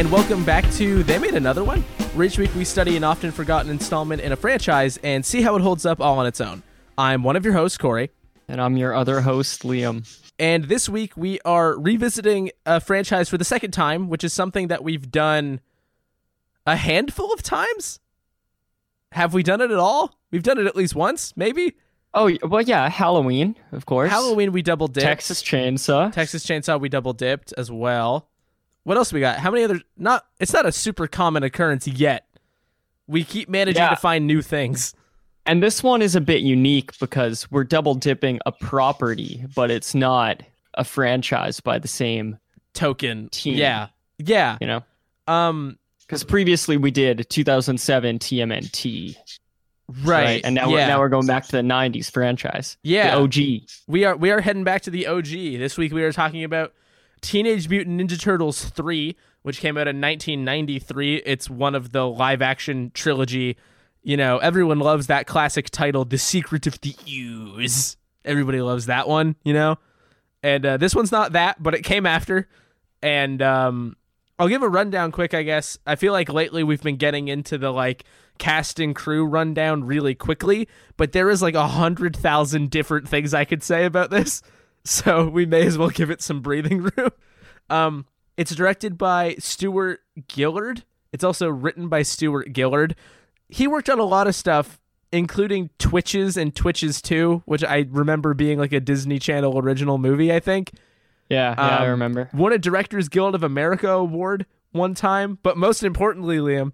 and welcome back to They Made Another One, each week we study an often forgotten installment in a franchise and see how it holds up all on its own. I'm one of your hosts, Corey, And I'm your other host, Liam. and this week we are revisiting a franchise for the second time, which is something that we've done a handful of times. Have we done it at all? We've done it at least once, maybe. Oh, well, yeah, Halloween, of course. Halloween we double dipped. Texas Chainsaw. Texas Chainsaw we double dipped as well. What else we got? How many other not it's not a super common occurrence yet. We keep managing Yeah. to find new things. And this one is a bit unique because we're double dipping a property, but it's not a franchise by the same, Token. Team. Yeah. Yeah. you know? Um Because previously we did 2007 TMNT, right. And now yeah. we're now we're going back to the 90s franchise. Yeah. The OG. We are we are heading back to the OG. This week we are talking about Teenage Mutant Ninja Turtles 3, which came out in 1993. It's one of the live action trilogy. You know, everyone loves that classic title, The Secret of the Ooze. Everybody loves that one, you know? And uh, this one's not that, but it came after. And um, I'll give a rundown quick, I guess. I feel like lately we've been getting into the like cast and crew rundown really quickly, but there is like a hundred thousand different things I could say about this. So we may as well give it some breathing room. Um, it's directed by Stuart Gillard. It's also written by Stuart Gillard. He worked on a lot of stuff, including Twitches and Twitches 2, which I remember being like a Disney Channel original movie, I think Yeah, yeah, I Um, remember. won a Directors Guild of America award one time, but most importantly, Liam,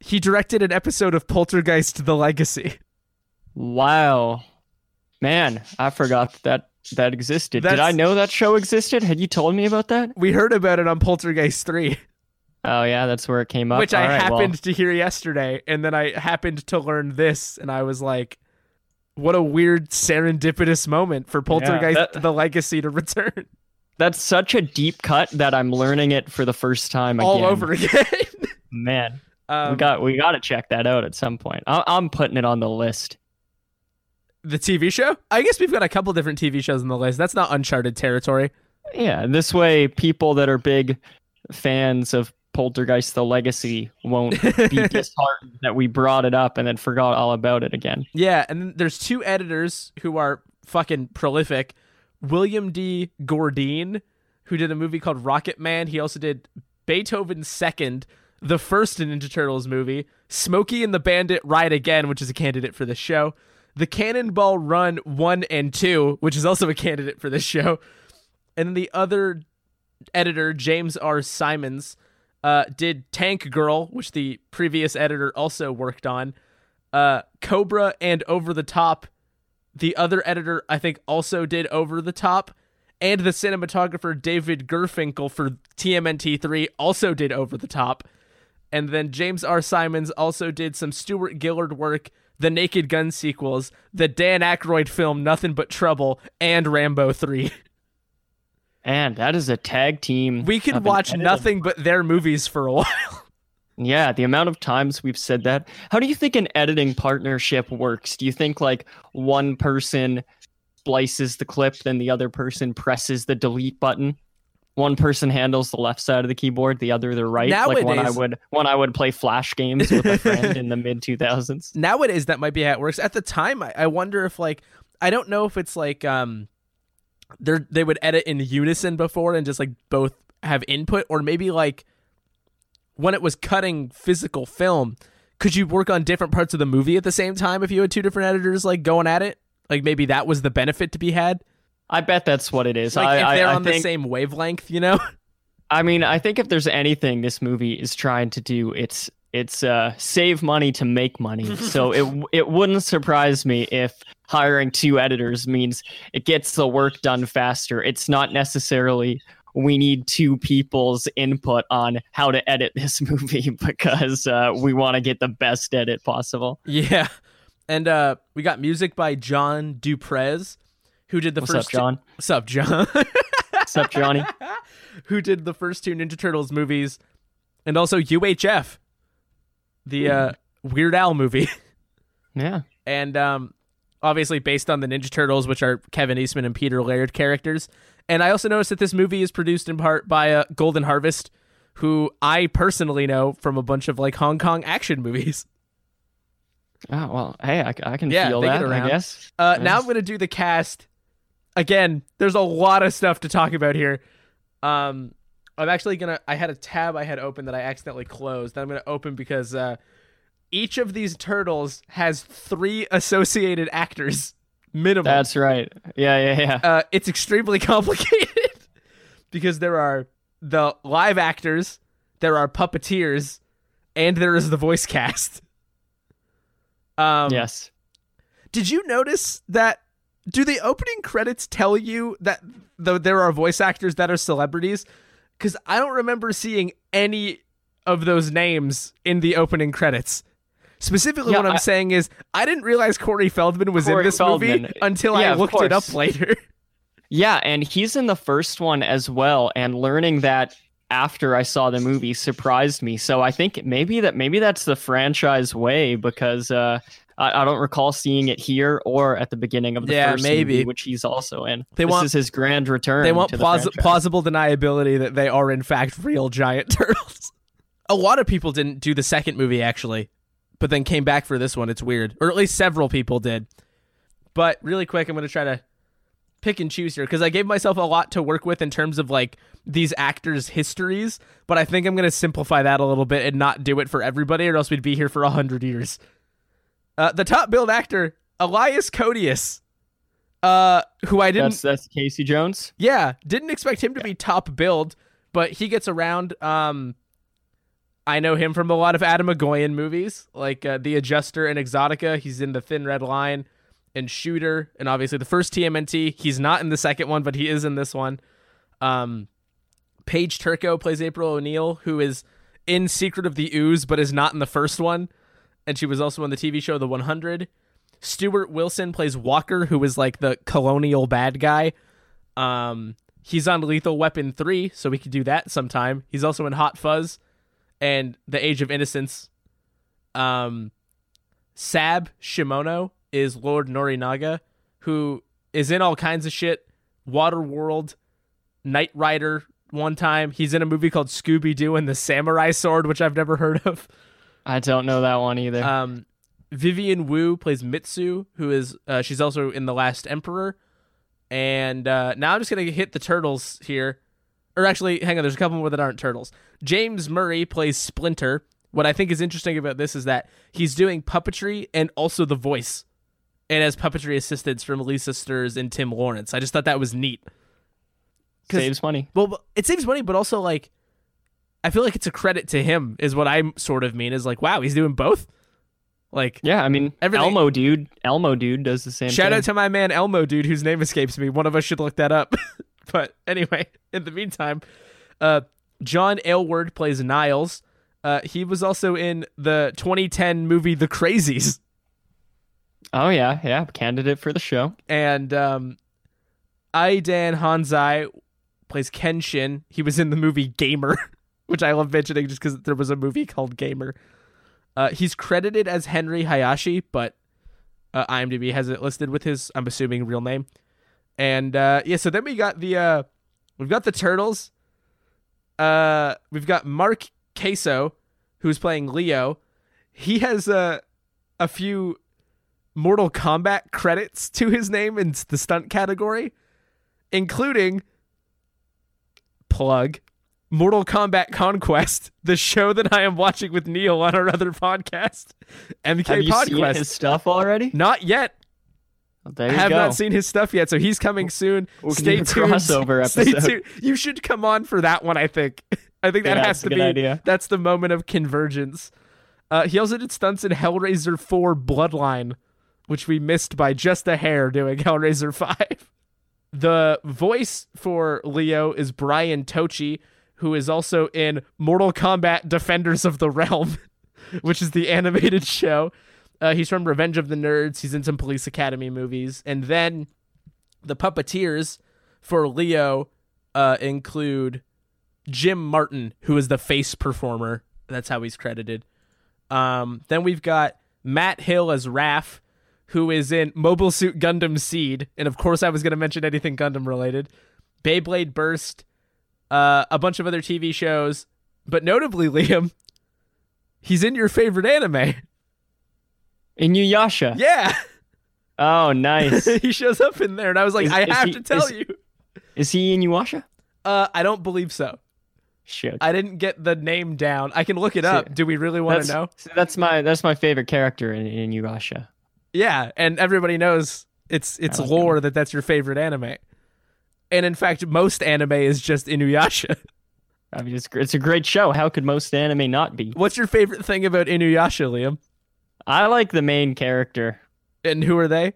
he directed an episode of Poltergeist: The Legacy. Wow. Man, I forgot that that existed. Did I know that show existed? Had you told me about that? We heard about it on Poltergeist 3, Oh yeah, that's where it came up. which I All right, well, happened to hear yesterday, and then I happened to learn this, and I was like, what a weird serendipitous moment for Poltergeist: that- The Legacy to return that's such a deep cut that I'm learning it for the first time again. all over again. Man, um, we got we got to check that out at some point. I- I'm putting it on the list. The TV show. I guess we've got a couple different TV shows on the list. That's not uncharted territory. Yeah, this way people that are big fans of Poltergeist: The Legacy won't be disheartened that we brought it up and then forgot all about it again. Yeah, and then there's two editors who are fucking prolific. William D. Gordean, who did a movie called Rocket Man. He also did Beethoven's Second, the first Ninja Turtles movie, Smokey and the Bandit Ride Again, which is a candidate for this show, The Cannonball Run 1 and 2, which is also a candidate for this show. And the other editor, James R. Symons, uh, did Tank Girl, which the previous editor also worked on uh, Cobra and Over the Top. The other editor, I think, also did Over the Top. And the cinematographer David Gurfinkel for TMNT3 also did Over the Top. And then James R. Simons also did some Stuart Gillard work, the Naked Gun sequels, the Dan Aykroyd film Nothing But Trouble, and Rambo 3. And that is a tag team. We could watch nothing but their movies for a while. Yeah, the amount of times we've said that. How do you think an editing partnership works? Do you think like one person splices the clip, then the other person presses the delete button? One person handles the left side of the keyboard, the other the right. like when I would when I would play flash games with a friend in the mid two thousands. nowadays that might be how it works at the time I, I wonder if like i don't know if it's like um they they would edit in unison before and just like both have input or maybe like when it was cutting physical film could you work on different parts of the movie at the same time if you had two different editors like going at it like maybe that was the benefit to be had I bet that's what it is. like I, if they're I on the think- same wavelength you know I mean, I think if there's anything this movie is trying to do, it's it's uh, save money to make money. so it it wouldn't surprise me if hiring two editors means it gets the work done faster. It's not necessarily we need two people's input on how to edit this movie because uh, we want to get the best edit possible. yeah and uh we got music by john Du Prez who did the What's first up, John? what's up john What's up, Johnny? who did the first two Ninja Turtles movies, and also UHF, the uh, Weird Al movie, Yeah. and um, obviously based on the Ninja Turtles, which are Kevin Eastman and Peter Laird characters. And I also noticed that this movie is produced in part by uh, Golden Harvest, who I personally know from a bunch of like Hong Kong action movies. Oh well, hey, I, I can Yeah, feel they get that. around. I guess. Uh, now I'm going to do the cast. Again, there's a lot of stuff to talk about here. Um, I'm actually gonna. I had a tab I had open that I accidentally closed. That I'm gonna open because uh, each of these turtles has three associated actors minimum. That's right. Yeah, yeah, yeah. uh, it's extremely complicated because there are the live actors, there are puppeteers, and there is the voice cast. Um, yes. Did you notice that? Do the opening credits tell you that though there are voice actors that are celebrities? Because I don't remember seeing any of those names in the opening credits. Specifically, Yeah, what I'm I- saying is I didn't realize Corey Feldman was in Corey this movie until I Yeah, of looked it up later. Yeah, and he's in the first one as well. And learning that after I saw the movie surprised me. So I think maybe that maybe that's the franchise way because uh, I, I don't recall seeing it here or at the beginning of the Yeah, first maybe. movie, which he's also in. They this want- is his grand return. they want to the plaus- franchise. plausible deniability that they are in fact real giant turtles. A lot of people didn't do the second movie actually, but then came back for this one. It's weird, or at least several people did. But really quick, I'm going to try to pick and choose here because I gave myself a lot to work with in terms of like these actors' histories. But I think I'm going to simplify that a little bit and not do it for everybody, or else we'd be here for a hundred years. Uh, the top billed actor, Elias Koteas, uh, who I didn't That's that's Casey Jones. yeah, didn't expect him to be top build, but he gets around. Um, I know him from a lot of Atom Egoyan movies, like uh, The Adjuster and Exotica. He's in The Thin Red Line and Shooter, and obviously the first TMNT. He's not in the second one, but he is in this one. Um, Paige Turco plays April O'Neil, who is in Secret of the Ooze, but is not in the first one, and she was also on the TV show The 100. Stuart Wilson plays Walker, who is like the colonial bad guy. Um, he's on Lethal Weapon 3, so we could do that sometime. He's also in Hot Fuzz and The Age of Innocence. Um, Sab Shimono is Lord Norinaga, who is in all kinds of shit. Waterworld, Knight Rider. One time, he's in a movie called Scooby Doo and the Samurai Sword, which I've never heard of. I don't know that one either. Um, Vivian Wu plays Mitsu, who is uh, she's also in The Last Emperor. And uh, now I'm just gonna hit the turtles here, or actually, hang on. There's a couple more that aren't turtles. James Murray plays Splinter. What I think is interesting about this is that he's doing puppetry and also the voice, and has puppetry assistants from Lisa Sturz and Tim Lawrence. I just thought that was neat. Saves money. Well, it saves money, but also like, I feel like it's a credit to him. Is what I sort of mean. Is like, wow, he's doing both. Like, Yeah, I mean Everything- Elmo dude, Elmo dude does the same Shout thing. out to my man Elmo, dude, whose name escapes me. One of us should look that up. but anyway, in the meantime, uh, John Aylward plays Niles. Uh, he was also in the 2010 movie The Crazies, oh yeah, yeah, candidate for the show. and um, Aidan Hanzai plays Kenshin. He was in the movie Gamer, which I love mentioning just because there was a movie called Gamer. Uh, he's credited as Henry Hayashi, but uh, IMDb has it listed with his, I'm assuming, real name. And uh, yeah, so then we got the uh, we've got the turtles. Uh, we've got Mark Caso, who's playing Leo. He has uh, a few Mortal Kombat credits to his name in the stunt category, including plug Mortal Kombat Conquest, the show that I am watching with Neil on our other podcast, MK Have you seen Podcast. his stuff already? Not yet. There I you have go. not seen his stuff yet, so he's coming soon. We can Stay tuned. crossover Stay tuned. You should come on for that one. I think. I think that Yeah, has to be. idea. That's the moment of convergence. Uh, he also did stunts in Hellraiser 4 Bloodline, which we missed by just a hair doing Hellraiser 5. The voice for Leo is Brian Tochi, who is also in Mortal Kombat Defenders of the Realm, which is the animated show. Uh, he's from Revenge of the Nerds. He's in some Police Academy movies. And then the puppeteers for Leo uh, include Jim Martin, who is the face performer. That's how he's credited. Um, then we've got Matt Hill as Raph, who is in Mobile Suit Gundam Seed, and of course I was going to mention anything Gundam related. Beyblade Burst, uh, a bunch of other TV shows, But notably, Liam, he's in your favorite anime. Inuyasha. Yeah. Oh, nice. he shows up in there, and I was like, Is- I is have he- to tell is- you. Is he in Inuyasha? Uh, I don't believe so. Shit. I didn't get the name down. I can look it up. Do we really want to know? That's my that's my favorite character in, in Inuyasha. Yeah, and everybody knows it's it's like lore that that's your favorite anime. And in fact, most anime is just Inuyasha. I mean, it's it's a great show. How could most anime not be? What's your favorite thing about Inuyasha, Liam? I like the main character. And who are they?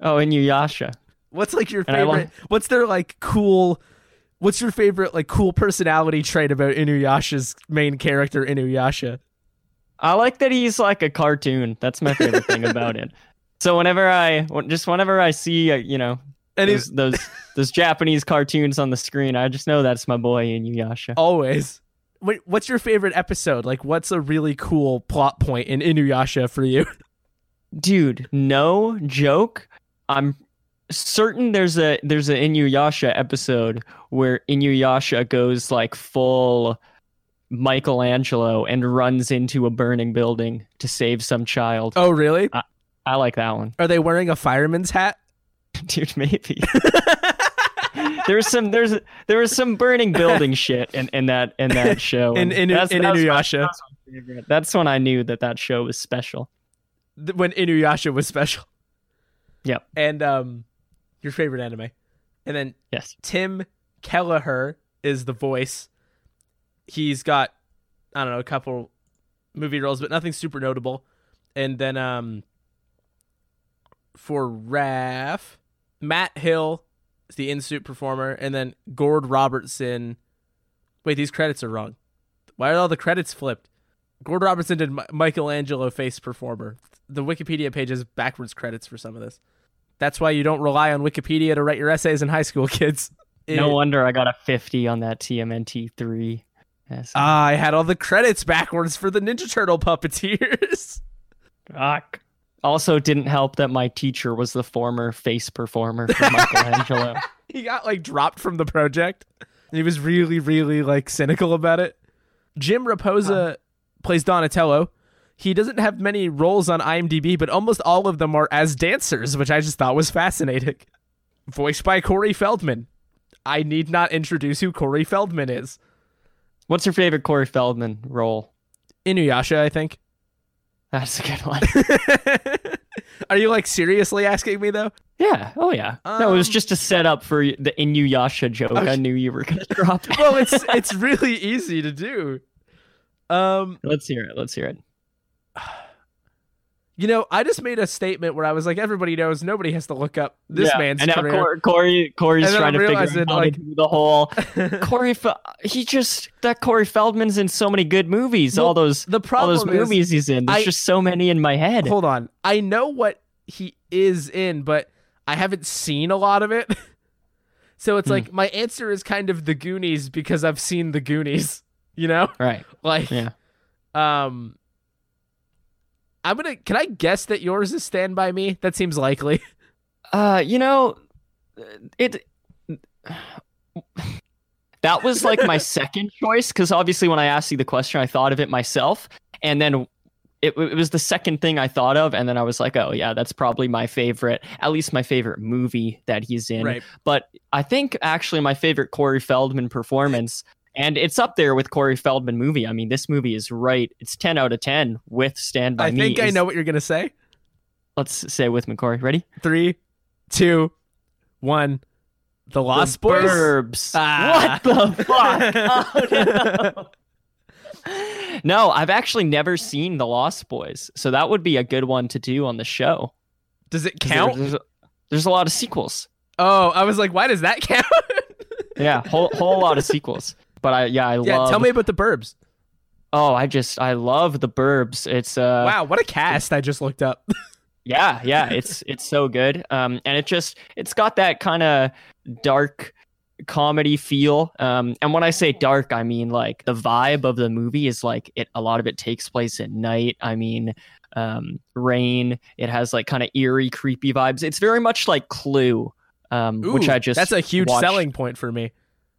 Oh, Inuyasha. What's like your favorite? what's their like cool? What's your favorite like cool personality trait about Inuyasha's main character, Inuyasha? I like that he's like a cartoon. That's my favorite thing about it. So whenever I just whenever I see you know And those, he's those those Japanese cartoons on the screen, I just know that's my boy Inuyasha. always. Wait, what's your favorite episode? Like, what's a really cool plot point in Inuyasha for you? Dude, no joke. I'm certain there's a there's an Inuyasha episode where Inuyasha goes like full Michelangelo and runs into a burning building to save some child. Oh, really? I like that one. Are they wearing a fireman's hat? Dude, maybe. there's some there's there was some burning building shit in, in that in that show. In in, that's- in that was my- Inuyasha, that's my. That's when I knew that that show was special. when Inuyasha was special. Yep. And um, your favorite anime, and then Yes. Tim Kelleher is the voice. He's got I don't know a couple movie roles, but nothing super notable. And then um, for Raph, Matt Hill is the in suit performer, and then Gord Robertson. Wait, these credits are wrong. Why are all the credits flipped? Gord Robertson did Mi- Michelangelo face performer. The Wikipedia page has backwards credits for some of this. That's why you don't rely on Wikipedia to write your essays in high school, kids. No wonder I got a 50 on that TMNT three. Yes. Ah, I had all the credits backwards for the Ninja Turtle puppeteers. Fuck. Also, didn't help that my teacher was the former face performer for Michelangelo. he got like dropped from the project. He was really, really like cynical about it. Jim Raposa plays Donatello. He doesn't have many roles on IMDb, but almost all of them are as dancers, which I just thought was fascinating. Voiced by Corey Feldman. I need not introduce who Corey Feldman is. What's your favorite Corey Feldman role? Inuyasha, I think. That's a good one. Are you like seriously asking me though? yeah. Oh yeah. no, it was Um, just a setup for the Inuyasha joke. I knew you were gonna drop. it. Well, it's it's really easy to do. Um, Let's hear it. Let's hear it. you know, I just made a statement where I was like, everybody knows, nobody has to look up this Yeah, man's and now career. Cor- Corey Corey's And trying to figure realizing, out how like- to do the whole Corey. He just that Corey Feldman's in so many good movies. Well, all those the all problem those is, movies he's in. There's I- just so many in my head. hold on, I know what he is in, but I haven't seen a lot of it. so it's Hmm. like my answer is kind of the Goonies because I've seen the Goonies. You know, Right. like, Yeah. um, I'm gonna. Can I guess that yours is Stand by Me? That seems likely. Uh, you know, it. That was like my second choice because obviously when I asked you the question, I thought of it myself, and then it, it was the second thing I thought of, and then I was like, oh yeah, that's probably my favorite, at least my favorite movie that he's in. Right. But I think actually my favorite Corey Feldman performance, and it's up there with Corey Feldman movie. I mean, this movie is right. It's ten out of ten with Stand by I Me. think I is- know what you're gonna say. Let's say it with me, Corey. Ready? Three, two, one. The Lost the Boys. Burbs. Ah. What the fuck? Oh, no. no, I've actually never seen The Lost Boys, so that would be a good one to do on the show. Does it count? There's, there's, there's a lot of sequels. Oh, I was like, why does that count? Yeah, whole whole lot of sequels. But I yeah, I yeah, love. tell me about the Burbs. Oh, I just I love the Burbs. It's uh wow, what a cast! I just looked up. yeah yeah it's it's so good um and it just it's got that kind of dark comedy feel um and when i say dark i mean like the vibe of the movie is like it a lot of it takes place at night i mean um rain it has like kind of eerie creepy vibes it's very much like clue um which i just that's a huge watched. selling point for me.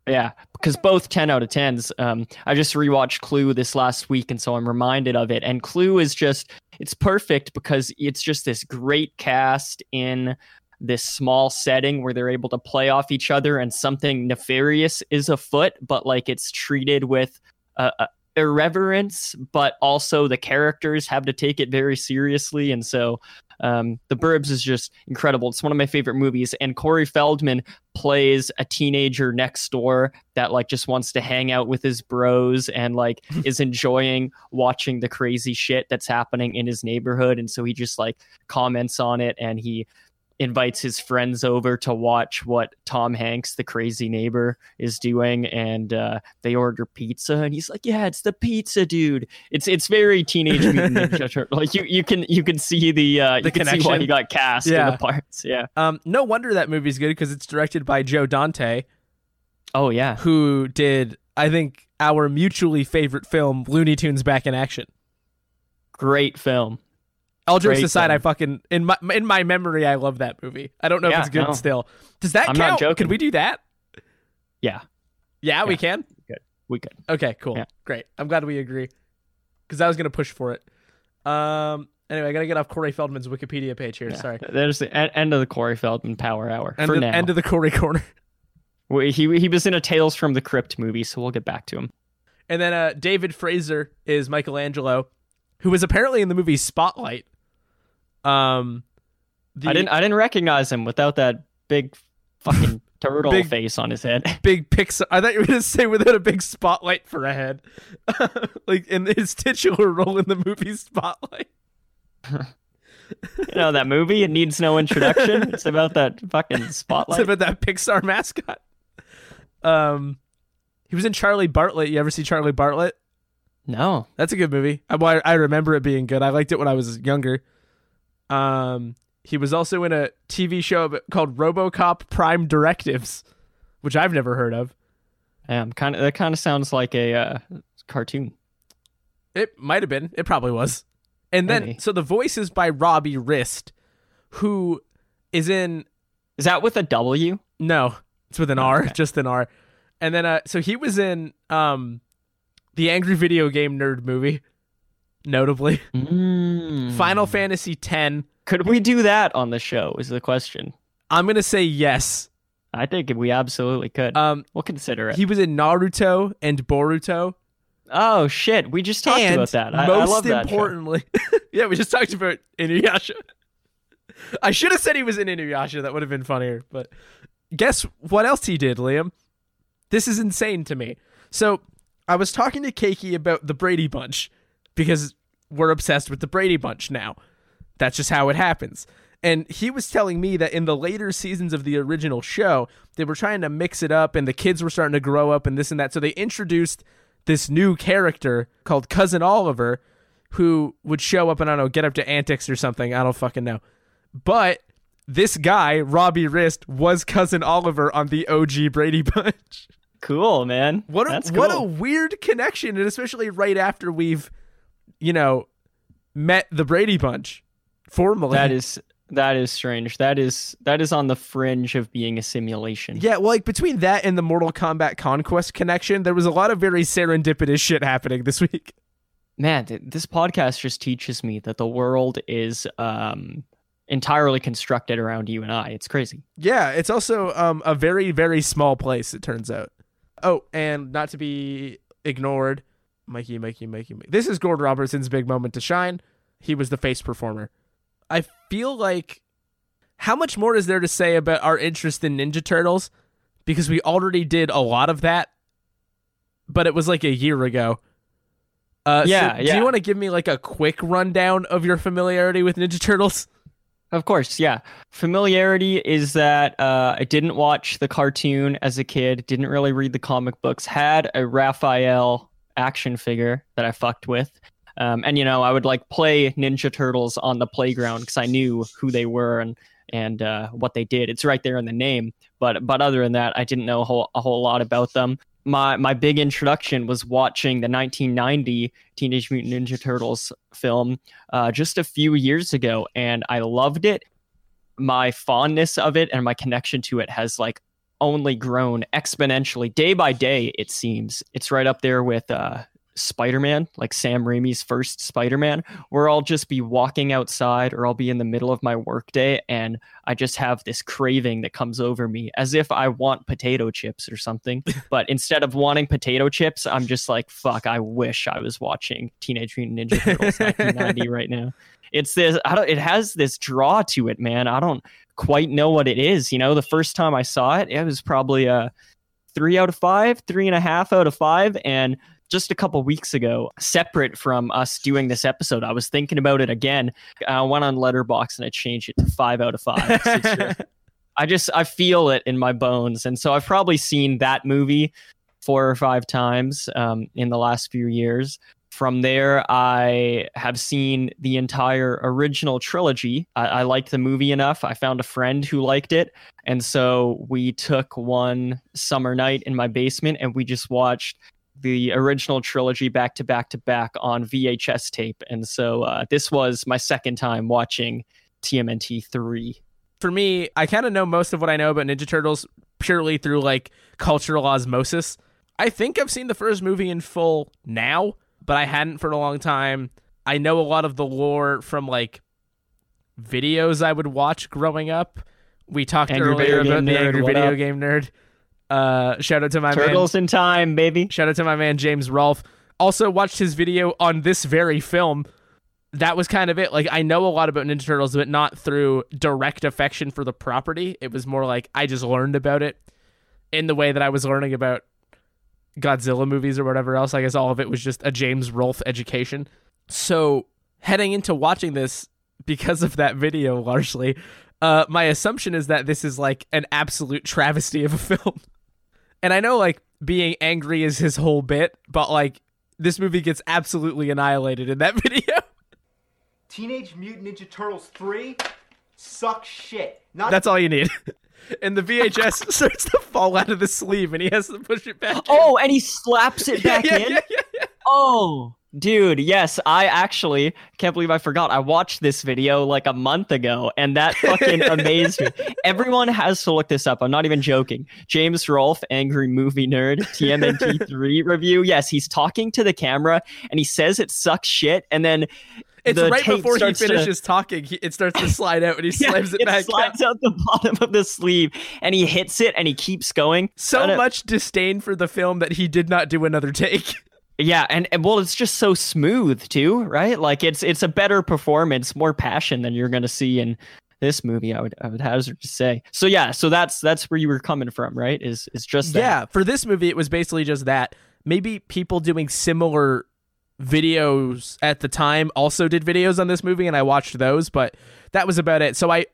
Yeah, because both 10 out of 10s. Um, I just rewatched Clue this last week, and so I'm reminded of it. And Clue is just, it's perfect because it's just this great cast in this small setting where they're able to play off each other and something nefarious is afoot, but like it's treated with uh, uh, irreverence, but also the characters have to take it very seriously. And so um, The Burbs is just incredible. It's one of my favorite movies. And Corey Feldman plays a teenager next door that like just wants to hang out with his bros and like is enjoying watching the crazy shit that's happening in his neighborhood. And so he just like comments on it and he invites his friends over to watch what Tom Hanks, the crazy neighbor, is doing, and uh, they order pizza, and he's like, "Yeah, it's the pizza dude." It's it's very Teenage Mutant Ninja Turtle. Like you you can you can see the uh, The you can see why connection. he got cast Yeah. in the parts. Yeah. Um, no wonder that movie's good because it's directed by Joe Dante, Oh yeah. who did I think our mutually favorite film, Looney Tunes Back in Action. Great film. All jokes Great aside, I fucking in my in my memory, I love that movie. I don't know Yeah, if it's good no. still. Does that I'm not count? joking. Can we do that? Yeah. Yeah, we can. Good. We could. Okay, cool, Yeah. great. I'm glad we agree because I was gonna push for it. Um. Anyway, I gotta get off Corey Feldman's Wikipedia page here. Yeah. Sorry. There's the end of the Corey Feldman Power Hour End for of, now. end of the Corey corner. He he was in a Tales from the Crypt movie, so we'll get back to him. And then uh, David Fraser is Michelangelo, who was apparently in the movie Spotlight. Um, the I didn't I didn't recognize him without that big fucking turtle Big- face on his head. big Pixar. I thought you were gonna say without a big spotlight for a head, like in his titular role in the movie Spotlight. you know that movie? It needs no introduction. It's about that fucking spotlight. It's about that Pixar mascot. Um, he was in Charlie Bartlett. You ever see Charlie Bartlett? No. That's a good movie. I I remember it being good. I liked it when I was younger. Um, he was also in a TV show called RoboCop Prime Directives, which I've never heard of. Um, kind of that kind of sounds like a uh, cartoon. It might have been. It probably was. And then, Maybe. so the voice is by Robbie Rist, who is in. Is that with a W? No, it's with an R, Okay. just an R. And then, uh, so he was in um, the Angry Video Game Nerd movie, notably. Mm. Final Fantasy X. Could we do that on the show? Is the question. I'm going to say yes. I think we absolutely could. Um, we'll consider it. he was in Naruto and Boruto. oh shit! We just talked and about that. I, I most love that. importantly, yeah, we just talked about Inuyasha. I should have said he was in Inuyasha. That would have been funnier. But guess what else he did, Liam? This is insane to me. So I was talking to Keiki about the Brady Bunch because we're obsessed with the Brady Bunch now. That's just how it happens. And he was telling me that in the later seasons of the original show, they were trying to mix it up and the kids were starting to grow up and this and that. So they introduced this new character called Cousin Oliver who would show up and I don't know, get up to antics or something. I don't fucking know. But this guy, Robbie Rist, was Cousin Oliver on the OG Brady Bunch. Cool, man. What a That's what a weird connection, and especially right after we've, you know, met the Brady Bunch formally. That is that is strange. That is that is on the fringe of being a simulation. yeah, well, like between that and the Mortal Kombat Conquest connection, there was a lot of very serendipitous shit happening this week. Man, th- this podcast just teaches me that the world is um entirely constructed around you and I. It's crazy. Yeah, it's also um, a very very small place. It turns out. Oh, and not to be ignored, Mikey, Mikey, Mikey, Mikey. This is Gordon Robertson's big moment to shine. He was the face performer. I feel like how much more is there to say about our interest in Ninja Turtles? Because we already did a lot of that, but it was like a year ago. Uh, so Yeah, Do you want to give me like a quick rundown of your familiarity with Ninja Turtles? Of course, yeah. Familiarity is that uh, I didn't watch the cartoon as a kid, didn't really read the comic books, had a Raphael action figure that I fucked with. Um, and, you know, I would like play Ninja Turtles on the playground because I knew who they were and, and uh, what they did. It's right there in the name. But, but other than that, I didn't know a whole, a whole lot about them. My, my big introduction was watching the 1990 Teenage Mutant Ninja Turtles film uh, just a few years ago, and I loved it. My fondness of it and my connection to it has like only grown exponentially day by day. It seems it's right up there with uh, Spider-Man, like Sam Raimi's first Spider-Man, where I'll just be walking outside or I'll be in the middle of my workday and I just have this craving that comes over me as if I want potato chips or something. but instead of wanting potato chips, I'm just like, fuck, I wish I was watching Teenage Mutant Ninja Turtles 1990 right now. It's this I don't it has this draw to it, man. I don't quite know what it is. You know, the first time I saw it, it was probably a three out of five, three and a half out of five. And just a couple weeks ago, separate from us doing this episode, I was thinking about it again. I went on Letterboxd and I changed it to five out of five. I just I feel it in my bones, and so I've probably seen that movie four or five times um, in the last few years. From there, I have seen the entire original trilogy. I, I liked the movie enough. I found a friend who liked it. And so we took one summer night in my basement and we just watched the original trilogy back to back to back on VHS tape. And so uh, this was my second time watching TMNT 3. For me, I kind of know most of what I know about Ninja Turtles purely through like cultural osmosis. I think I've seen the first movie in full now, but I hadn't for a long time. I know a lot of the lore from like videos I would watch growing up. We talked Angry earlier about the Nerd, Angry Video up? Game Nerd. Uh, shout out to my man Turtles in time, baby. Shout out to my man James Rolfe. Also watched his video on this very film. That was kind of it. Like I know a lot about Ninja Turtles, but not through direct affection for the property. It was more like I just learned about it in the way that I was learning about Godzilla movies or whatever else. I guess all of it was just a James Rolfe education. So heading into watching this because of that video largely, uh, my assumption is that this is like an absolute travesty of a film. And I know like being angry is his whole bit, but like this movie gets absolutely annihilated in that video. Teenage Mutant Ninja Turtles 3 suck shit. Not That's all you need. And the VHS starts to fall out of the sleeve and he has to push it back. in. Oh, and he slaps it back yeah, in. yeah, yeah, yeah. Oh, dude, yes, I actually can't believe I forgot. I watched this video like a month ago, and that fucking amazed me. Everyone has to look this up. I'm not even joking. James Rolfe, Angry Movie Nerd, TMNT3 review. Yes, he's talking to the camera, and he says it sucks shit, and then It's right before he starts to- finishes talking. He, it starts to slide out and he Yeah, slams it, back. it slides down. out the bottom of the sleeve, and he hits it, and he keeps going. So much disdain for the film that he did not do another take. Yeah, and, and well, it's just so smooth too, right? Like it's it's a better performance, more passion than you're gonna see in this movie. I would I would hazard to say. So yeah, so that's that's where you were coming from, right? Is is just that. Yeah, for this movie, it was basically just that. Maybe people doing similar videos at the time also did videos on this movie, and I watched those, but that was about it. So I,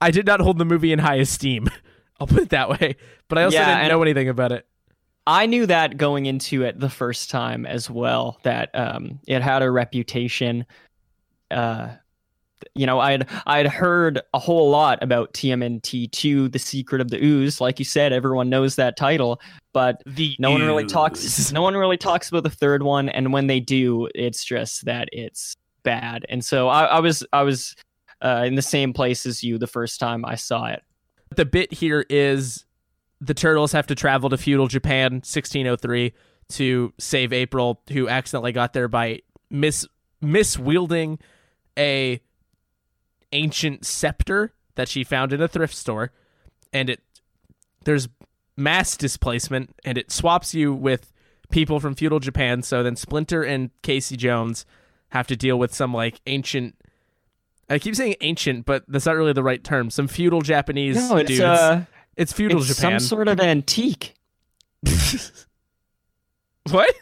I did not hold the movie in high esteem. I'll put it that way. But I also Yeah, didn't know anything about it. I knew that going into it the first time as well. That um, it had a reputation. Uh, you know, I'd I'd heard a whole lot about TMNT two, The Secret of the Ooze. Like you said, everyone knows that title, but The no one really talks no one really talks about the third one and when they do it's just that it's bad. And so i, I was i was uh, in the same place as you the first time i saw it. The bit here is the turtles have to travel to feudal Japan, 1603, to save April, who accidentally got there by mis miswielding a ancient scepter that she found in a thrift store, and it there's mass displacement, and it swaps you with people from feudal Japan. So then Splinter and Casey Jones have to deal with some like ancient. I keep saying ancient, but that's not really the right term. Some feudal Japanese no it's dudes. uh It's feudal it's Japan. some sort of antique what?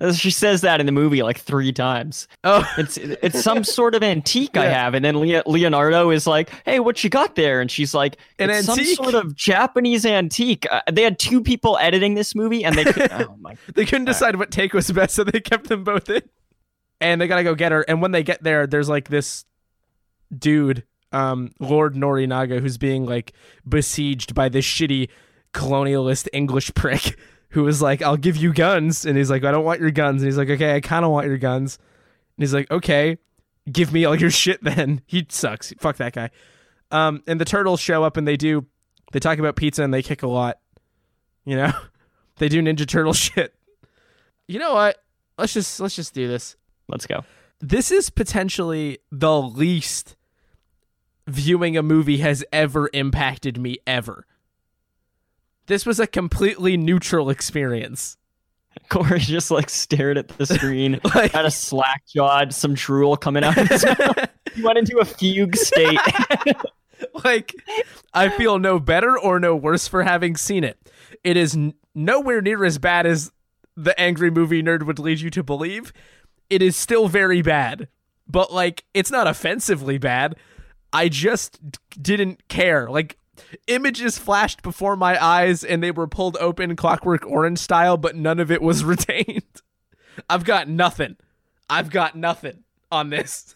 Uh, she says that in the movie like three times Oh, it's it's some sort of antique i have and then Le- leonardo is like hey what you got there and she's like An it's antique? some sort of japanese antique uh, they had two people editing this movie and they could oh my they couldn't decide what take was best, so they kept them both in. And they gotta go get her. And when they get there, there's like this dude, um, Lord Norinaga, who's being like besieged by this shitty colonialist English prick who is like, I'll give you guns. And he's like, I don't want your guns. And he's like, okay, I kind of want your guns. And he's like, okay, give me all your shit then. He sucks. Fuck that guy. Um, and the turtles show up and they do They talk about pizza and they kick a lot. You know? they do Ninja Turtle shit. You know what? Let's just let's just do this. Let's go. This is potentially the least viewing a movie has ever impacted me ever. This was a completely neutral experience. Corey just like stared at the screen, Like- had a slack jawed, some drool coming out of his mouth. He went into a fugue state. like I feel no better or no worse for having seen it. It is n- nowhere near as bad as the angry movie nerd would lead you to believe. It is still very bad, but like it's not offensively bad. I just d- didn't care. Like images flashed before my eyes and they were pulled open clockwork orange style, but none of it was retained. I've got nothing. I've got nothing on this.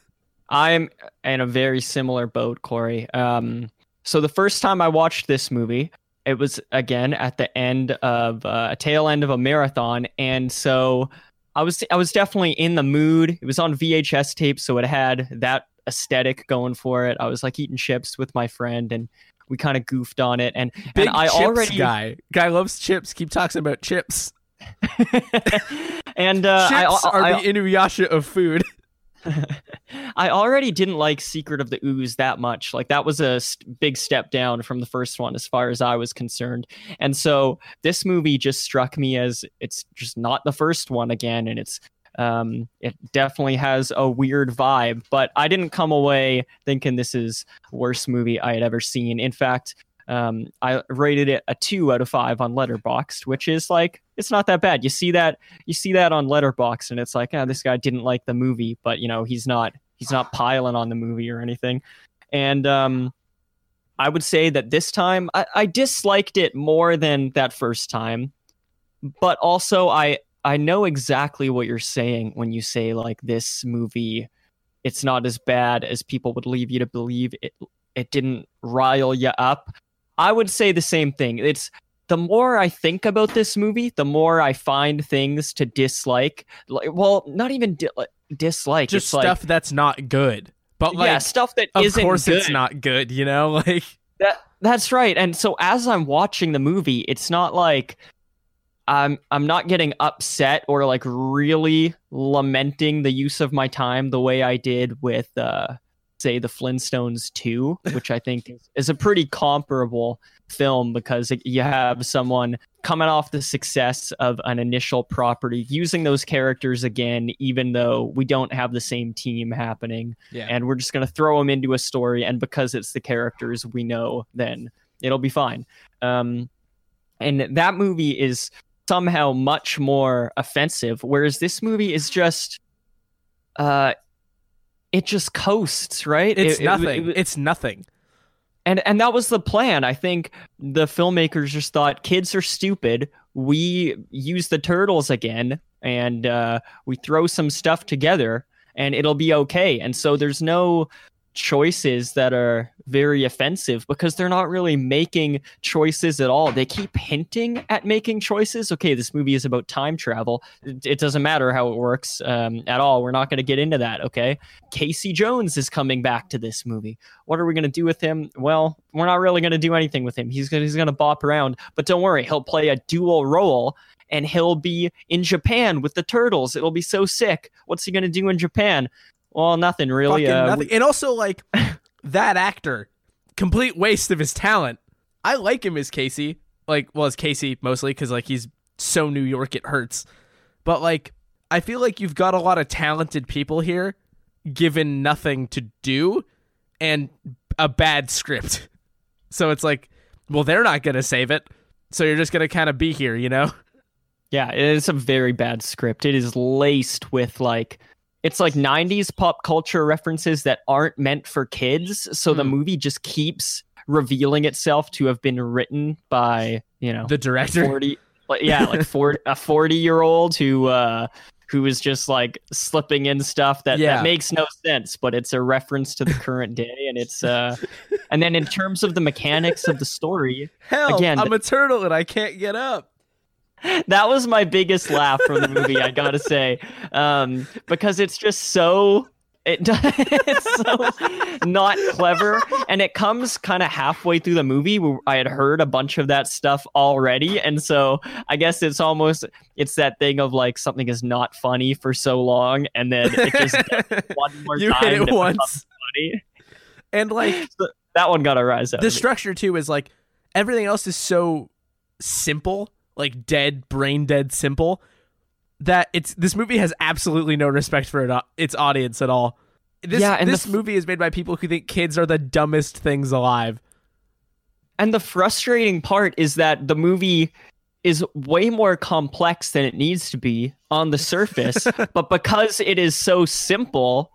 I'm in a very similar boat, Corey. Um, so the first time I watched this movie, it was again at the end of uh, a tail end of a marathon, and so I was I was definitely in the mood. It was on VHS tape, so it had that aesthetic going for it. I was like eating chips with my friend, and we kind of goofed on it. And Big and I chips already guy. Guy loves chips. Keep talking about chips. and uh, I, Chips are I, the Inuyasha of food. I already didn't like Secret of the Ooze that much. Like that was a st- big step down from the first one as far as I was concerned. And so this movie just struck me as it's just not the first one again and it's um it definitely has a weird vibe, but I didn't come away thinking this is worst movie I had ever seen. In fact, um, I rated it a two out of five on Letterboxd, which is like it's not that bad. You see that you see that on Letterboxd, and it's like, ah, this guy didn't like the movie, but you know he's not he's not piling on the movie or anything. And um, I would say that this time I, I disliked it more than that first time, but also I I know exactly what you're saying when you say like this movie, it's not as bad as people would leave you to believe. It it didn't rile you up. I would say the same thing. It's the more I think about this movie, the more I find things to dislike. Like, well, not even di- like, dislike. Just it's stuff like, that's not good. But like, yeah, stuff that of course good. it's not good. You know, like That that's right. And so as I'm watching the movie, it's not like I'm I'm not getting upset or like really lamenting the use of my time the way I did with uh say the Flintstones 2, which I think is, a pretty comparable film because you have someone coming off the success of an initial property using those characters again even though we don't have the same team happening yeah. and we're just going to throw them into a story and because it's the characters we know then it'll be fine um and that movie is somehow much more offensive whereas this movie is just uh it just coasts right it's It- it- nothing. it- it's nothing. and and that was the plan. I think the filmmakers just thought kids are stupid. We use the turtles again, and uh, we throw some stuff together, and it'll be okay. And so there's no choices that are very offensive because they're not really making choices at all. They keep hinting at making choices. Okay, this movie is about time travel. It, doesn't matter how it works um, at all. We're not going to get into that. Okay, Casey Jones is coming back to this movie. What are we going to do with him? Well, we're not really going to do anything with him. He's going he's going to bop around, but don't worry, he'll play a dual role and he'll be in Japan with the turtles. It'll be so sick. What's he going to do in Japan? Well, nothing really. Uh, nothing. And also like that actor, complete waste of his talent. I like him as Casey. Like, well, as Casey mostly because like he's so New York it hurts. But like, I feel like you've got a lot of talented people here, given nothing to do, and a bad script. So it's like, well, they're not gonna save it. So you're just gonna kind of be here, you know? Yeah, it is a very bad script. It is laced with like it's like 90s pop culture references that aren't meant for kids. So the Hmm. movie just keeps revealing itself to have been written by, you know, The director. 40 like, yeah, like 40, a 40 year old who uh who is just like slipping in stuff that, Yeah. that makes no sense, but it's a reference to the current day and it's uh and then in terms of the mechanics of the story, Hell, Again, I'm a turtle and I can't get up. that was my biggest laugh from the movie i gotta say um, because it's just so It it's so not clever, and it comes kind of halfway through the movie where I had heard a bunch of that stuff already, and so I guess it's almost it's that thing of like something is not funny for so long, and then it just one more you time hit it once, becomes funny. and like So that one got a rise out. the structure too is like everything else is so simple, like dead, brain dead simple, that it's this movie has absolutely no respect for it, uh, its audience at all. This Yeah, and this f- movie is made by people who think kids are the dumbest things alive. And the frustrating part is that the movie is way more complex than it needs to be on the surface, but because it is so simple,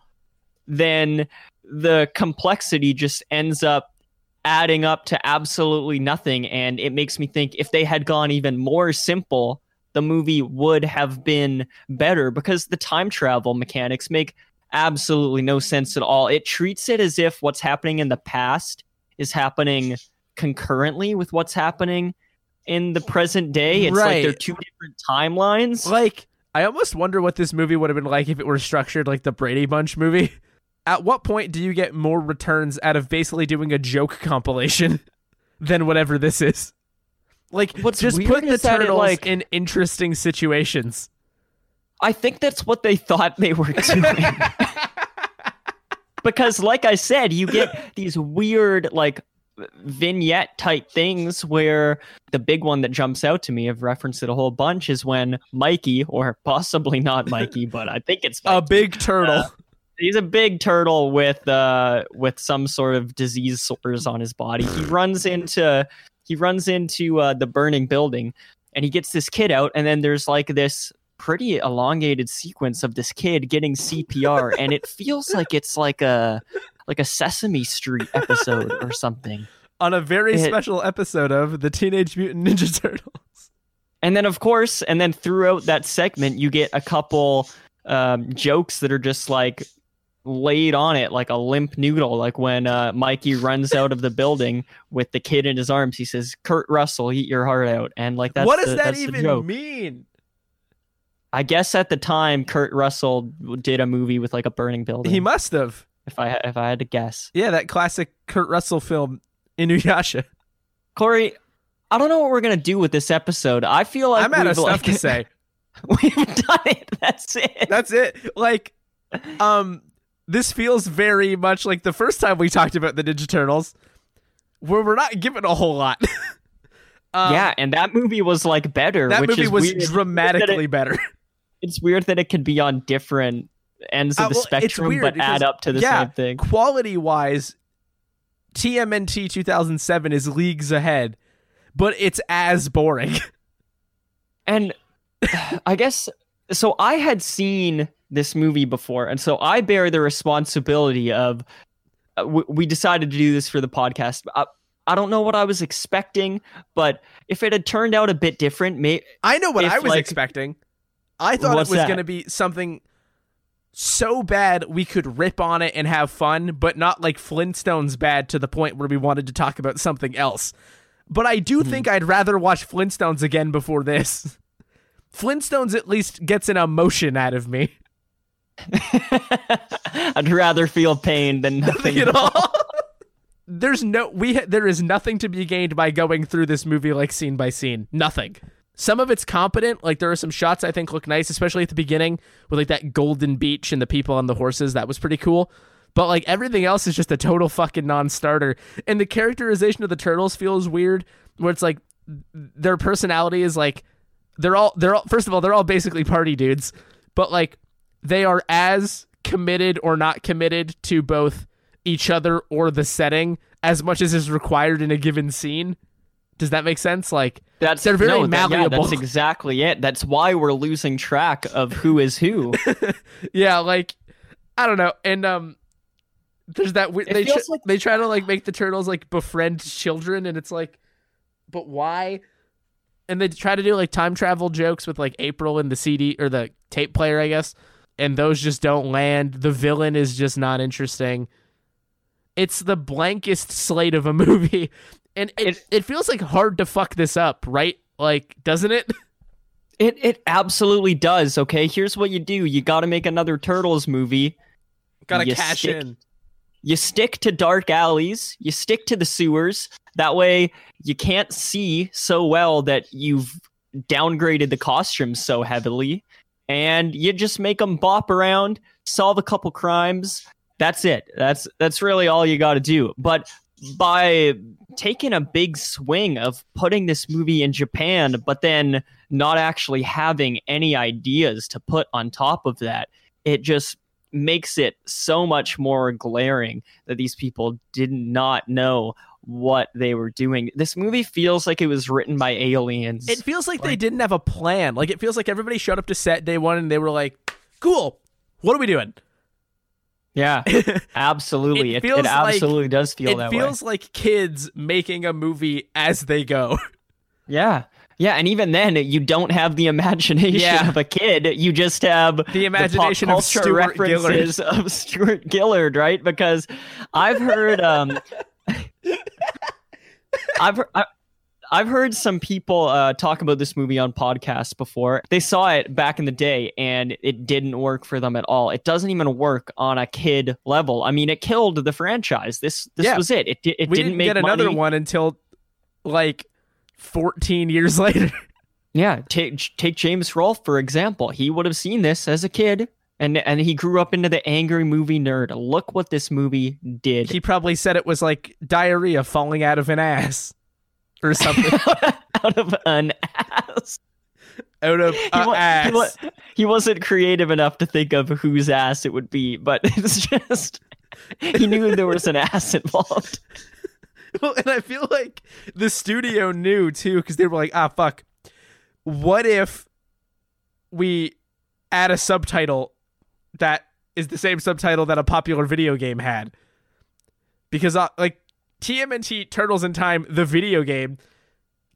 then the complexity just ends up adding up to absolutely nothing. And it makes me think if they had gone even more simple the movie would have been better because the time travel mechanics make absolutely no sense at all. It treats it as if what's happening in the past is happening concurrently with what's happening in the present day. It's like they're two different timelines. Like, I almost wonder what this movie would have been like if it were structured like the Brady Bunch movie. At what point do you get more returns out of basically doing a joke compilation than whatever this is? Like, What's just put the turtles like- in interesting situations. I think that's what they thought they were doing. because, like I said, you get these weird, like, vignette type things where the big one that jumps out to me, I've referenced it a whole bunch, is when Mikey, or possibly not Mikey, but I think it's A big turtle. Uh, he's a big turtle with uh with some sort of disease sores on his body. He runs into he runs into uh, the burning building, and he gets this kid out, and then there's like this pretty elongated sequence of this kid getting CPR, and it feels like it's like a like a Sesame Street episode or something. on a very It- special episode of the Teenage Mutant Ninja Turtles. And then, of course, and then throughout that segment, you get a couple um, jokes that are just like laid on it like a limp noodle. Like when uh, Mikey runs out of the building with the kid in his arms, he says, "Kurt Russell, eat your heart out." And like that's what does the- that even mean? I guess at the time, Kurt Russell did a movie with like a burning building. He must have. if I if I had to guess, Yeah, that classic Kurt Russell film, Inuyasha. Corey. I don't know what we're gonna do with this episode. I feel like I'm out of stuff like, to say. we've done it. That's it. That's it. Like, um, this feels very much like the first time we talked about the Ninja Turtles, where we're not given a whole lot. um, yeah, and that movie was like better. that which movie is was weird. dramatically better. It's weird that it could be on different ends of Uh, the well, spectrum, but because- add up to the yeah, same thing. Quality wise, TMNT 2007 is leagues ahead, but it's as boring. And I guess so. I had seen this movie before, and so I bear the responsibility of. Uh, w- we decided to do this for the podcast. I, I don't know what I was expecting, but if it had turned out a bit different, may, I know what If, I was like- expecting. I thought it was going to be something so bad we could rip on it and have fun, but not like Flintstones bad to the point where we wanted to talk about something else. But I do Hmm. think I'd rather watch Flintstones again before this. Flintstones at least gets an emotion out of me. I'd rather feel pain than nothing Nothing at all. There's no we ha- there is nothing to be gained by going through this movie like scene by scene. Nothing. Some of it's competent, like there are some shots I think look nice, especially at the beginning with like that golden beach and the people on the horses. That was pretty cool. But like everything else is just a total fucking non-starter. And the characterization of the turtles feels weird, where it's like their personality is like they're all they're all first of all they're all basically party dudes, but like they are as committed or not committed to both each other or the setting as much as is required in a given scene. Does that make sense? Like That's They're very no, that- yeah, malleable. that's exactly it. That's why we're losing track of who is who. yeah, like I don't know. And um there's that weird they feels tr- like- they try to like make the turtles like befriend children and it's like but why? And they try to do like time travel jokes with like April and the CD or the tape player, I guess. And those just don't land. The villain is just not interesting. It's the blankest slate of a movie. And it, It- it feels like hard to fuck this up, right? Like, doesn't it? It it absolutely does. Okay, here's what you do: you got to make another Turtles movie. Gotta you cash stick, in. You stick to dark alleys. You stick to the sewers. That way, you can't see so well that you've downgraded the costumes so heavily, and you just make them bop around, solve a couple crimes. That's it. That's that's really all you got to do. But by taking a big swing of putting this movie in Japan, but then not actually having any ideas to put on top of that, it just makes it so much more glaring that these people did not know what they were doing. This movie feels like it was written by aliens. It feels like they didn't have a plan. Like it feels like everybody showed up to set day one and they were like, "Cool, what are we doing?" yeah, absolutely. It It, feels it like- absolutely does feel that way. it feels like kids making a movie as they go. Yeah. Yeah, and even then, you don't have the imagination Yeah. of a kid. You just have The imagination pop of Stuart references of Stuart Gillard, right? Because I've heard, um, I've heard, I, I've heard some people uh, talk about this movie on podcasts before. They saw it back in the day, and it didn't work for them at all. It doesn't even work on a kid level. I mean, it killed the franchise. This this Yeah. was it. It it we didn't didn't make get another money. one until like 14 years later. Yeah, take take James Rolfe for example. He would have seen this as a kid, and and he grew up into the angry movie nerd. Look what this movie did. he probably said it was like diarrhea falling out of an ass or something out of an ass. out of He, wa- ass. he, wa- he wasn't creative enough to think of whose ass it would be, but it's just he knew there was an ass involved. Well, and I feel like the studio knew too because they were like, ah, fuck. What if we add a subtitle that is the same subtitle that a popular video game had? Because uh, like TMNT Turtles in Time, the video game,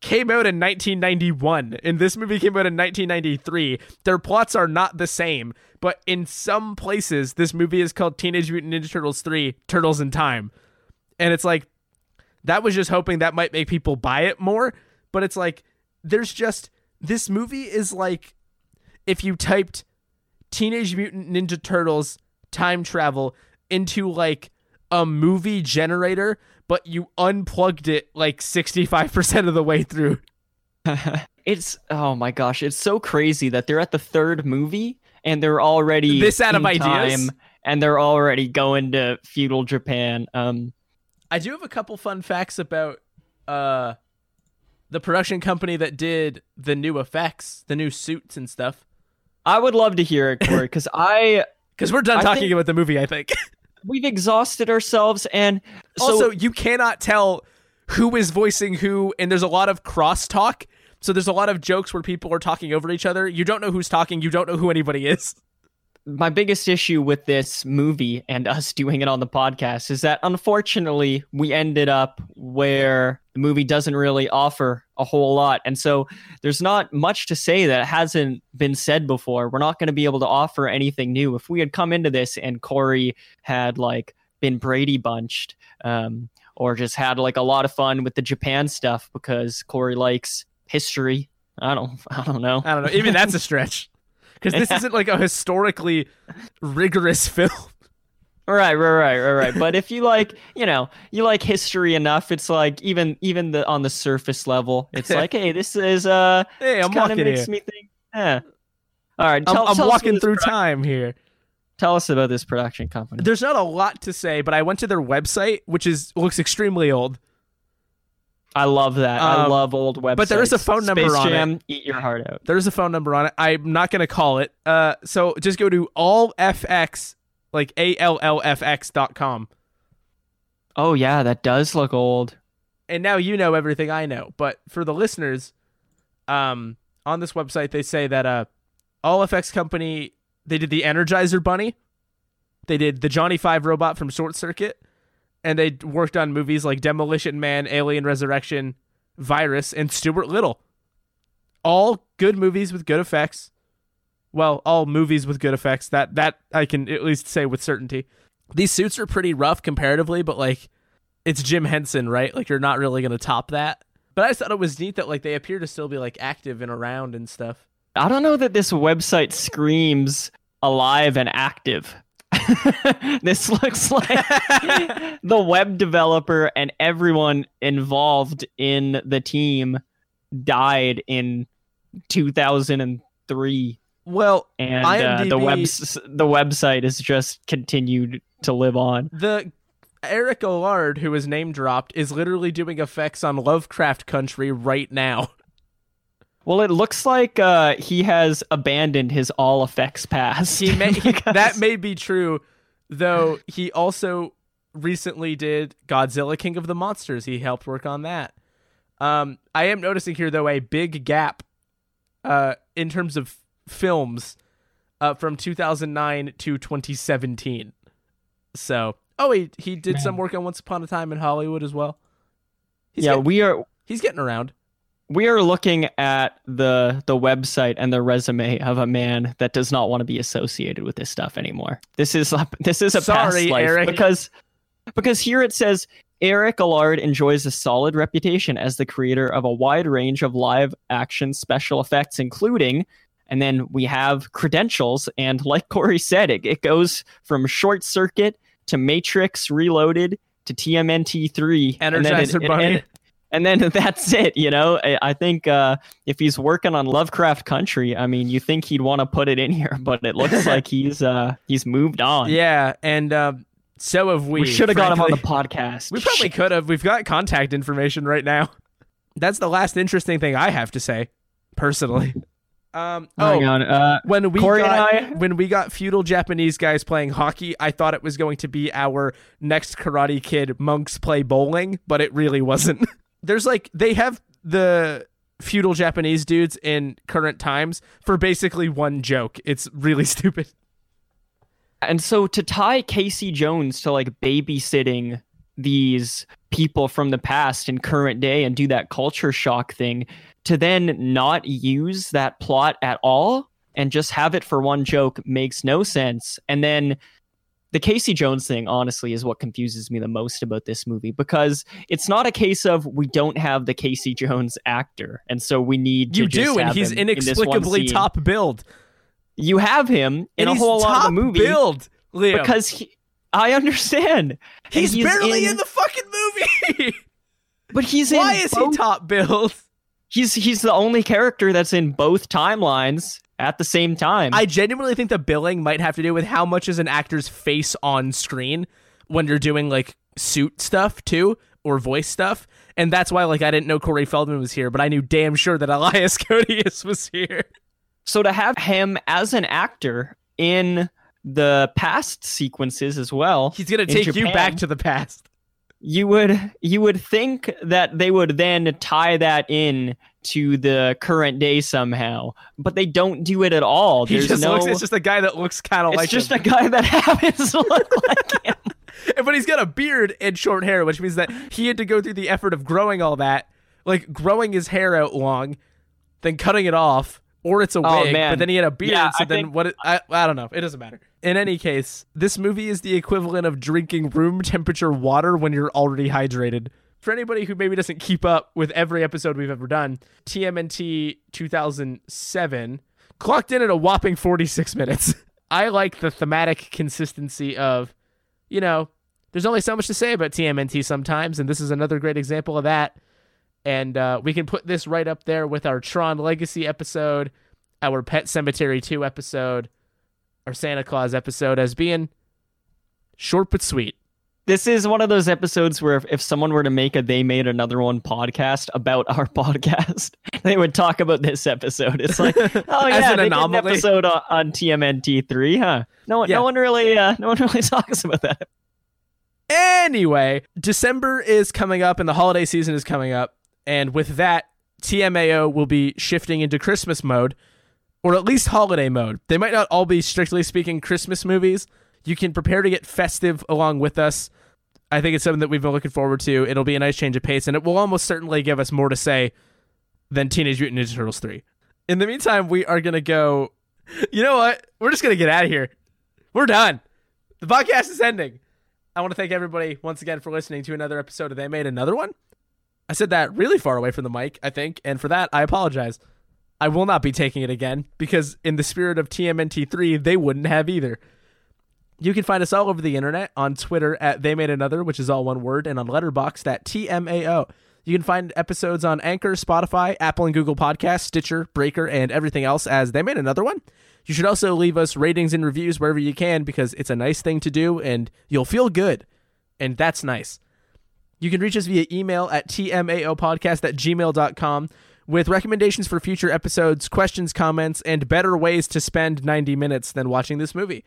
came out in 1991, and this movie came out in 1993. Their plots are not the same, but in some places, this movie is called Teenage Mutant Ninja Turtles 3: Turtles in Time, and it's like that was just hoping that might make people buy it more but it's like there's just this movie is like if you typed teenage mutant ninja turtles time travel into like a movie generator but you unplugged it like 65% of the way through It's oh my gosh, it's so crazy that they're at the third movie and they're already This out of ideas? time, and they're already going to feudal Japan. Um, i do have a couple fun facts about uh the production company that did the new effects the new suits and stuff I would love to hear it, Corey, because I because we're done I talking about the movie i think we've exhausted ourselves, and so also, you cannot tell who is voicing who, and there's a lot of crosstalk. So there's a lot of jokes where people are talking over each other. You don't know who's talking. You don't know who anybody is. my biggest issue with this movie and us doing it on the podcast is that unfortunately we ended up where the movie doesn't really offer a whole lot. And so there's not much to say that hasn't been said before. We're not going to be able to offer anything new. If we had come into this and corey had like been brady bunched um, or just had like a lot of fun with the japan stuff because corey likes history i don't i don't know. I don't know. Even that's a stretch. Because this isn't like a historically rigorous film. Right, right, right, right, right. But if you like, you know, you like history enough, it's like even even the on the surface level, it's like, hey, this is uh, Hey, I'm kind of walking makes here. me think. Yeah. All right, I'm, tell, I'm walking through produ- time here. Tell us about this production company. There's not a lot to say, but I went to their website, which is looks extremely old. I love that. I Um, love old websites. but there is a phone number Space on it. Jam, Eat your heart out. There's a phone number on it. I'm not gonna call it. Uh, so just go to allfx, like a l l f x dot com. Oh yeah, that does look old. and now you know everything I know. But for the listeners, um, on this website they say that uh, All FX Company they did the Energizer Bunny, they did the Johnny Five robot from Short Circuit, and they worked on movies like Demolition Man, Alien Resurrection, Virus, and Stuart Little. All good movies with good effects. Well, all movies with good effects. That that I can at least say with certainty. These suits are pretty rough comparatively, but like it's Jim Henson, right? Like you're not really gonna top that. But I just thought it was neat that like they appear to still be like active and around and stuff. I don't know that this website screams alive and active. this looks like the web developer and everyone involved in the team died in 2003 Well, and uh, the IMDb webs the website has just continued to live on the Eric Allard, who was name dropped, is literally doing effects on Lovecraft Country right now. well it looks like uh, he has abandoned his all effects pass. He may he- that may be true, though. He also recently did Godzilla King of the Monsters. He helped work on that. Um, I am noticing here though a big gap, uh, in terms of films, uh, from 2009 to 2017. So, oh, he he did some work on Once Upon a Time in Hollywood as well. He's yeah get- we are he's getting around. we are looking at the the website and the resume of a man that does not want to be associated with this stuff anymore. This is a, this is a Sorry, past life Eric. because because here it says Eric Allard enjoys a solid reputation as the creator of a wide range of live action special effects, including. And then we have credentials, and like Corey said, it, it goes from Short Circuit to Matrix Reloaded to TMNT three, and then Energizer it- Bunny. and- and then that's it you know i, I think uh, if he's working on lovecraft country i mean you think he'd want to put it in here but it looks like he's uh he's moved on Yeah, and um, so have we. we should have got him on the podcast We probably could have. We've got contact information right now. That's the last interesting thing I have to say, personally. Um, Hang oh, on. Uh, when we Corey and got I- when we got feudal Japanese guys playing hockey, I thought it was going to be our next Karate Kid monks play bowling, but it really wasn't. There's like they have the feudal Japanese dudes in current times for basically one joke. It's really stupid. and so to tie Casey Jones to like babysitting these people from the past and current day and do that culture shock thing, to then not use that plot at all and just have it for one joke makes no sense. And then the Casey Jones thing, honestly, is what confuses me the most about this movie because it's not a case of we don't have the Casey Jones actor, and so we need to You do, and he's in inexplicably scene. top billed. You have him in and a whole lot of the movie build, Liam. because he, I understand. And he's, barely in, in the fucking movie. But he's Why in is both- he top billed? He's he's the only character that's in both timelines at the same time. I genuinely think the billing might have to do with how much is an actor's face on screen when you're doing like suit stuff too or voice stuff. And that's why like I didn't know Corey Feldman was here, but I knew damn sure that Elias Koteas was here. so to have him as an actor in the past sequences as well, He's gonna take you back to the past. you would you would think that they would then tie that in to the current day somehow, but they don't do it at all. He There's just no. looks it's just a guy that looks kinda like. it's just him. a guy that happens to look like him. but he's got a beard and short hair, which means that he had to go through the effort of growing all that, like growing his hair out long, then cutting it off, or it's a Oh, wig. man. But then he had a beard, Yeah, so I then think- what? It, I I don't know. It doesn't matter. In any case, this movie is the equivalent of drinking room temperature water when you're already hydrated. For anybody who maybe doesn't keep up with every episode we've ever done, TMNT 2007 clocked in at a whopping 46 minutes. I like the thematic consistency of, you know, there's only so much to say about TMNT sometimes, and this is another great example of that. And uh, we can put this right up there with our Tron Legacy episode, our Pet Sematary 2 episode, our Santa Claus episode as being short but sweet. This is one of those episodes where if, if someone were to make a They Made Another One podcast about our podcast, they would talk about this episode. It's like, oh yeah, an they did anomaly. an episode on, on TMNT3, huh? No one, Yeah. no one really, uh, no one really talks about that. Anyway, December is coming up and the holiday season is coming up. And with that, TMAO will be shifting into Christmas mode, or at least holiday mode. They might not all be strictly speaking Christmas movies. You can prepare to get festive along with us. I think it's something that we've been looking forward to. It'll be a nice change of pace, and it will almost certainly give us more to say than Teenage Mutant Ninja Turtles 3. In the meantime, we are going to go. You know what? We're just going to get out of here. We're done. The podcast is ending. I want to thank everybody once again for listening to another episode of They Made Another One. I said that really far away from the mic, I think, and for that, I apologize. I will not be taking it again because, in the spirit of TMNT3, they wouldn't have either. You can find us all over the internet on Twitter at They Made Another, which is all one word, and on Letterboxd at TMAO. You can find episodes on Anchor, Spotify, Apple and Google Podcasts, Stitcher, Breaker, and everything else as They Made Another one. You should also leave us ratings and reviews wherever you can because it's a nice thing to do and you'll feel good. And that's nice. You can reach us via email at tmaopodcast at gmail.com with recommendations for future episodes, questions, comments, and better ways to spend 90 minutes than watching this movie.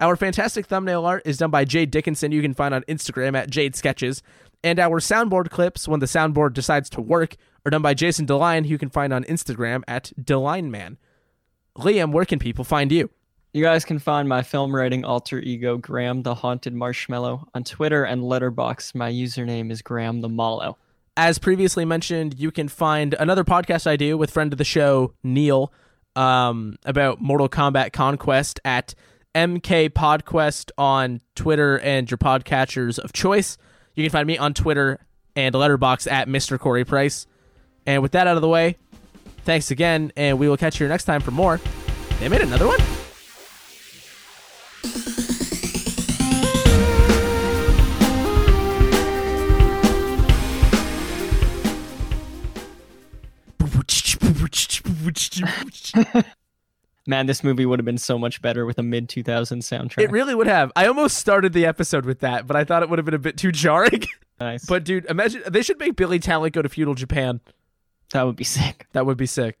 Our fantastic thumbnail art is done by Jade Dickinson, you can find on Instagram at Jade Sketches. And our soundboard clips, when the soundboard decides to work, are done by Jason DeLine, who you can find on Instagram at DelineMan. Liam, where can people find you? You guys can find my film writing alter ego, Graham the Haunted Marshmallow, on Twitter and Letterboxd. My username is Graham the Mallow. As previously mentioned, you can find another podcast I do with friend of the show, Neil, um, about Mortal Kombat Conquest at MK Podquest on Twitter and your podcatchers of choice. You can find me on Twitter and Letterboxd at Mr. Corey Price. And with that out of the way, thanks again, and we will catch you next time for more. They made another one? Man, this movie would have been so much better with a mid 2000 soundtrack. It really would have. I almost started the episode with that, but I thought it would have been a bit too jarring. nice. but dude, imagine they should make Billy Talent go to feudal Japan. that would be sick. That would be sick.